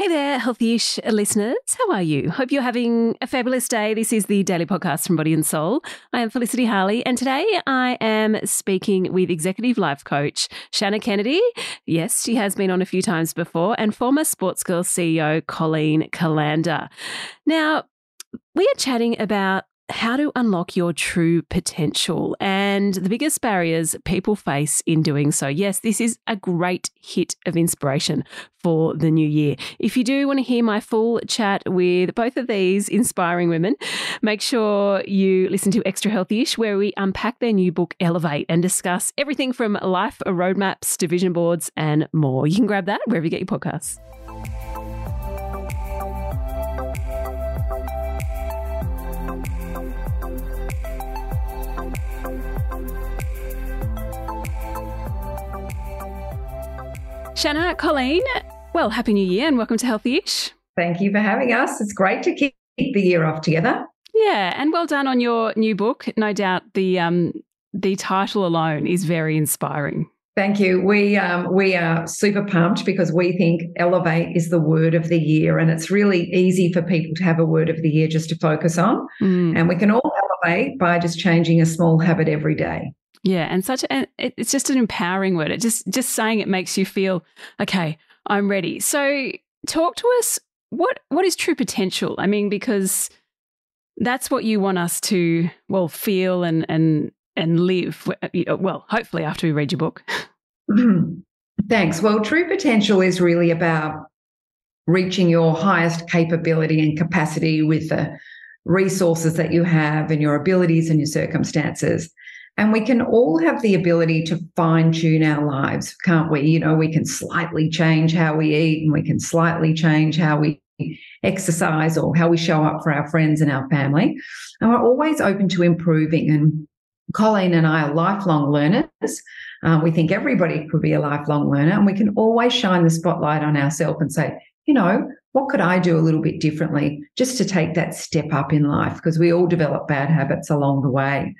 Hey there, healthy-ish listeners. How are you? Hope you're having a fabulous day. This is the daily podcast from Body and Soul. I am Felicity Harley, and today I am speaking with executive life coach Shannah Kennedy. Yes, she has been on a few times before, and former Sportsgirl CEO Colleen Callander. Now, we are chatting about how to unlock your true potential and the biggest barriers people face in doing so. Yes, this is a great hit of inspiration for the new year. If you do want to hear my full chat with both of these inspiring women, make sure you listen to Extra Healthyish, where we unpack their new book, Elevate, and discuss everything from life roadmaps to vision boards and more. You can grab that wherever you get your podcasts. Shannah, Colleen, well, Happy New Year and welcome to Healthy Ish. Thank you for having us. It's great to keep the year off together. Yeah, and well done on your new book. No doubt the um, the title alone is very inspiring. Thank you. We um, we are super pumped because we think elevate is the word of the year, and it's really easy for people to have a word of the year just to focus on, mm. and we can all elevate by just changing a small habit every day. Yeah, and such a, it's just an empowering word. It just just saying it makes you feel okay. I'm ready. So, talk to us. What what is true potential? I mean, because that's what you want us to well feel and and and live. Well, hopefully after we read your book. Thanks. Well, true potential is really about reaching your highest capability and capacity with the resources that you have and your abilities and your circumstances. And we can all have the ability to fine tune our lives, can't we? You know, we can slightly change how we eat and we can slightly change how we exercise or how we show up for our friends and our family. And we're always open to improving. And Colleen and I are lifelong learners. Um, we think everybody could be a lifelong learner, and we can always shine the spotlight on ourselves and say, you know, what could I do a little bit differently just to take that step up in life? Because we all develop bad habits along the way.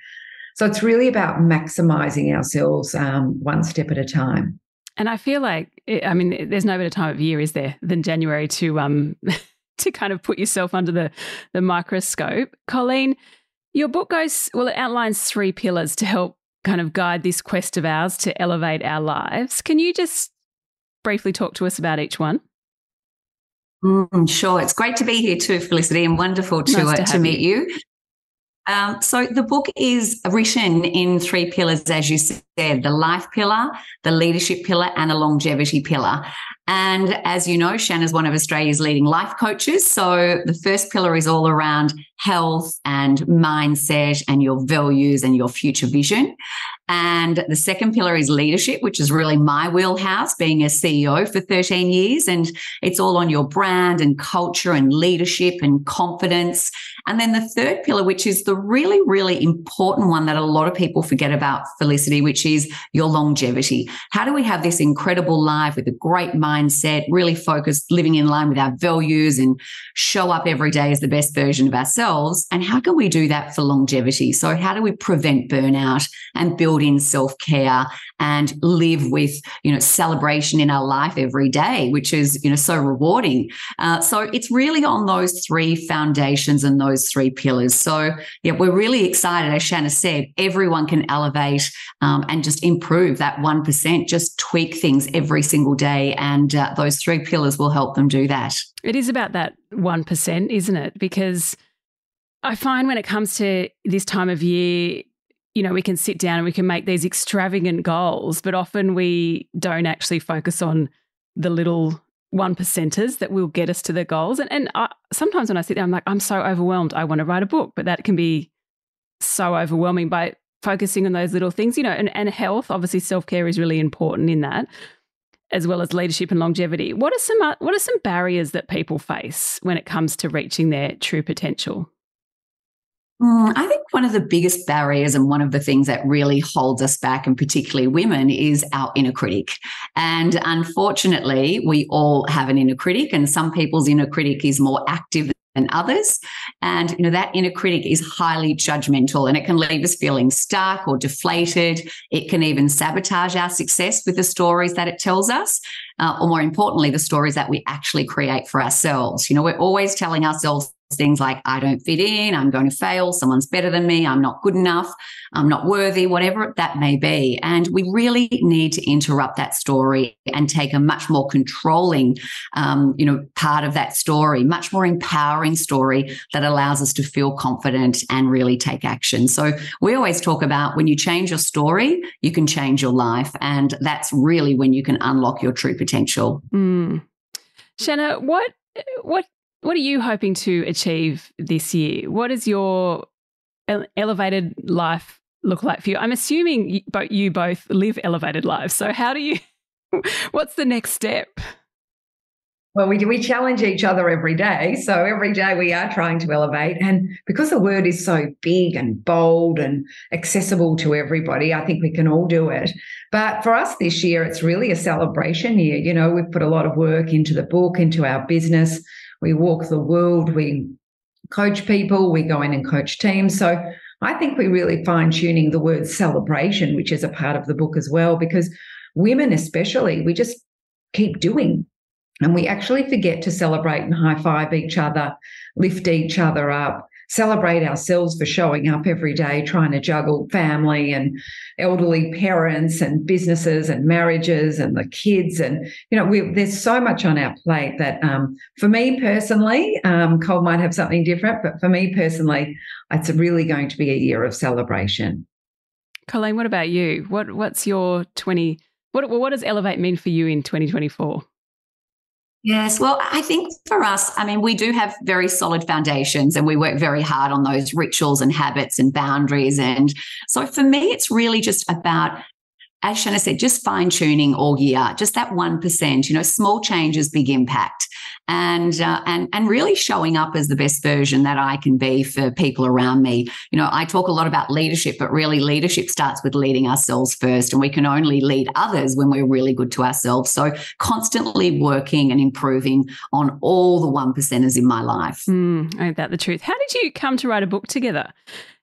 So it's really about maximizing ourselves um, one step at a time. And I feel like, I mean, there's no better time of year, is there, than January to um to kind of put yourself under the the microscope. Colleen, your book goes well. It outlines three pillars to help kind of guide this quest of ours to elevate our lives. Can you just briefly talk to us about each one? Mm, sure. It's great to be here too, Felicity, and wonderful to, nice to, uh, to meet you. you. Um, so the book is written in three pillars, as you said the life pillar, the leadership pillar, and the longevity pillar. And as you know, Shannah is one of Australia's leading life coaches. So the first pillar is all around health and mindset and your values and your future vision. And the second pillar is leadership, which is really my wheelhouse, being a CEO for 13 years. And it's all on your brand and culture and leadership and confidence. And then the third pillar, which is the really, really important one that a lot of people forget about, Felicity, which is your longevity. How do we have this incredible life with a great mindset, really focused, living in line with our values and show up every day as the best version of ourselves? And how can we do that for longevity? So, how do we prevent burnout and build in self care and live with, you know, celebration in our life every day, which is, you know, so rewarding? Uh, so, it's really on those three foundations and those three pillars. So, yeah, we're really excited. As Shannah said, everyone can elevate um, and just improve that 1%, just tweak things every single day. And uh, those three pillars will help them do that. It is about that 1%, isn't it? Because I find when it comes to this time of year, you know, we can sit down and we can make these extravagant goals, but often we don't actually focus on the little one percenters that will get us to the goals. And, and I, sometimes when I sit there, I'm like, I'm so overwhelmed. I want to write a book, but that can be so overwhelming by focusing on those little things, you know, and, and health, obviously self care is really important in that, as well as leadership and longevity. What are some uh, what are some barriers that people face when it comes to reaching their true potential? Mm, I think one of the biggest barriers and one of the things that really holds us back, and particularly women, is our inner critic. And unfortunately, we all have an inner critic, and some people's inner critic is more active than others. And, you know, that inner critic is highly judgmental and it can leave us feeling stuck or deflated. It can even sabotage our success with the stories that it tells us. Uh, or more importantly, the stories that we actually create for ourselves. You know, we're always telling ourselves things like, I don't fit in, I'm going to fail, someone's better than me, I'm not good enough, I'm not worthy, whatever that may be. And we really need to interrupt that story and take a much more controlling, um, you know, part of that story, much more empowering story that allows us to feel confident and really take action. So we always talk about when you change your story, you can change your life. And that's really when you can unlock your true potential. Mm. Shannah, what what what are you hoping to achieve this year? What does your elevated life look like for you? I'm assuming you both live elevated lives. So, how do you, what's the next step? Well, we we challenge each other every day. So every day we are trying to elevate. And because the word is so big and bold and accessible to everybody, I think we can all do it. But for us this year, it's really a celebration year. You know, we've put a lot of work into the book, into our business we walk the world, we coach people, we go in and coach teams. So I think we really fine tuning the word celebration, which is a part of the book as well, because women, especially, we just keep doing. And we actually forget to celebrate and high five each other, lift each other up, celebrate ourselves for showing up every day, trying to juggle family and elderly parents and businesses and marriages and the kids. And, you know, there's so much on our plate that um, for me personally, um, Cole might have something different, but for me personally, it's really going to be a year of celebration. Colleen, what about you? What What's your 20? What, what does Elevate mean for you in 2024? Yes. Well, I think for us, I mean, we do have very solid foundations and we work very hard on those rituals and habits and boundaries. And so for me, it's really just about as Shannah said, just fine tuning all year, just that 1%, you know, small changes, big impact. And, uh, and, and really showing up as the best version that I can be for people around me. You know, I talk a lot about leadership, but really leadership starts with leading ourselves first. And we can only lead others when we're really good to ourselves. So constantly working and improving on all the one percenters in my life. Mm, ain't that the truth? How did you come to write a book together?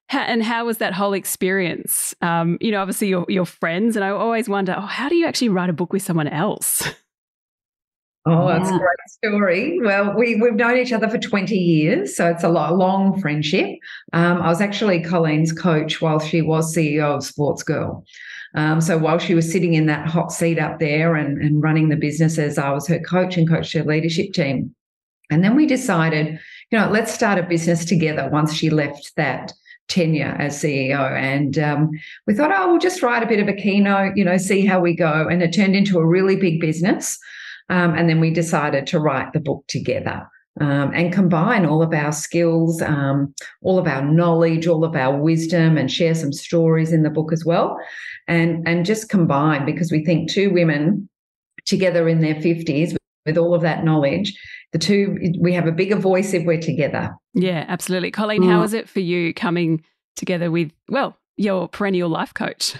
How, and how was that whole experience? Um, you know, obviously you're, you're friends, and I always wonder, oh, how do you actually write a book with someone else? Oh, that's yeah. a great story. Well, we, we've known each other for 20 years, so it's a lot, long friendship. Um, I was actually Colleen's coach while she was CEO of Sportsgirl. Um, so while she was sitting in that hot seat up there and, and running the businesses, I was her coach and coached her leadership team. And then we decided, you know, let's start a business together once she left that tenure as CEO. And um, we thought, oh, we'll just write a bit of a keynote, you know, see how we go. And it turned into a really big business. Um, and then we decided to write the book together. Um, and combine all of our skills, um, all of our knowledge, all of our wisdom, and share some stories in the book as well, and and just combine because we think two women together in their fifties with all of that knowledge the two we have a bigger voice if we're together. Yeah absolutely. Colleen mm. how is it for you coming together with well your perennial life coach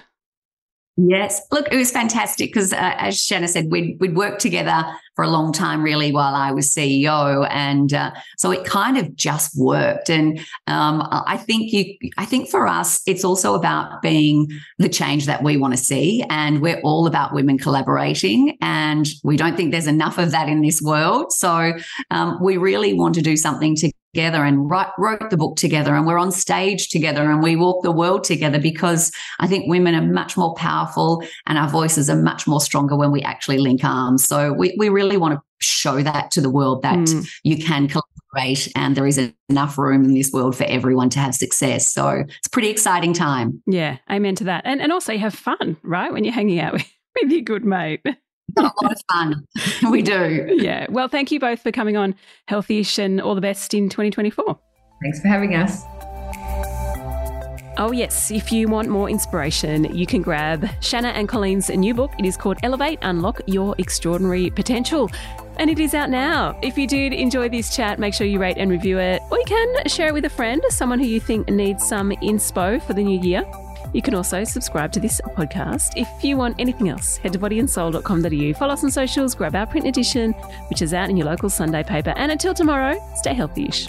Yes. Look, it was fantastic because, uh, as Shannah said, we'd, we'd worked together for a long time, really, while I was CEO. And uh, so it kind of just worked. And um, I think you, I think for us, it's also about being the change that we want to see. And we're all about women collaborating. And we don't think there's enough of that in this world. So um, we really want to do something to together and write, wrote the book together and we're on stage together and we walk the world together because I think women are much more powerful and our voices are much more stronger when we actually link arms. So we, we really want to show that to the world that mm. you can collaborate and there is enough room in this world for everyone to have success. So it's a pretty exciting time. Yeah, amen to that. And, and also you have fun, right? When you're hanging out with, with your good mate a lot of fun. we do. Yeah. Well, thank you both for coming on Healthyish and all the best in 2024. Thanks for having us. Oh, yes. If you want more inspiration, you can grab Shannah and Colleen's new book. It is called Elevate Unlock Your Extraordinary Potential. And it is out now. If you did enjoy this chat, make sure you rate and review it. Or you can share it with a friend, someone who you think needs some inspo for the new year. You can also subscribe to this podcast. If you want anything else, head to bodyandsoul.com.au. Follow us on socials, grab our print edition, which is out in your local Sunday paper. And until tomorrow, stay healthy-ish.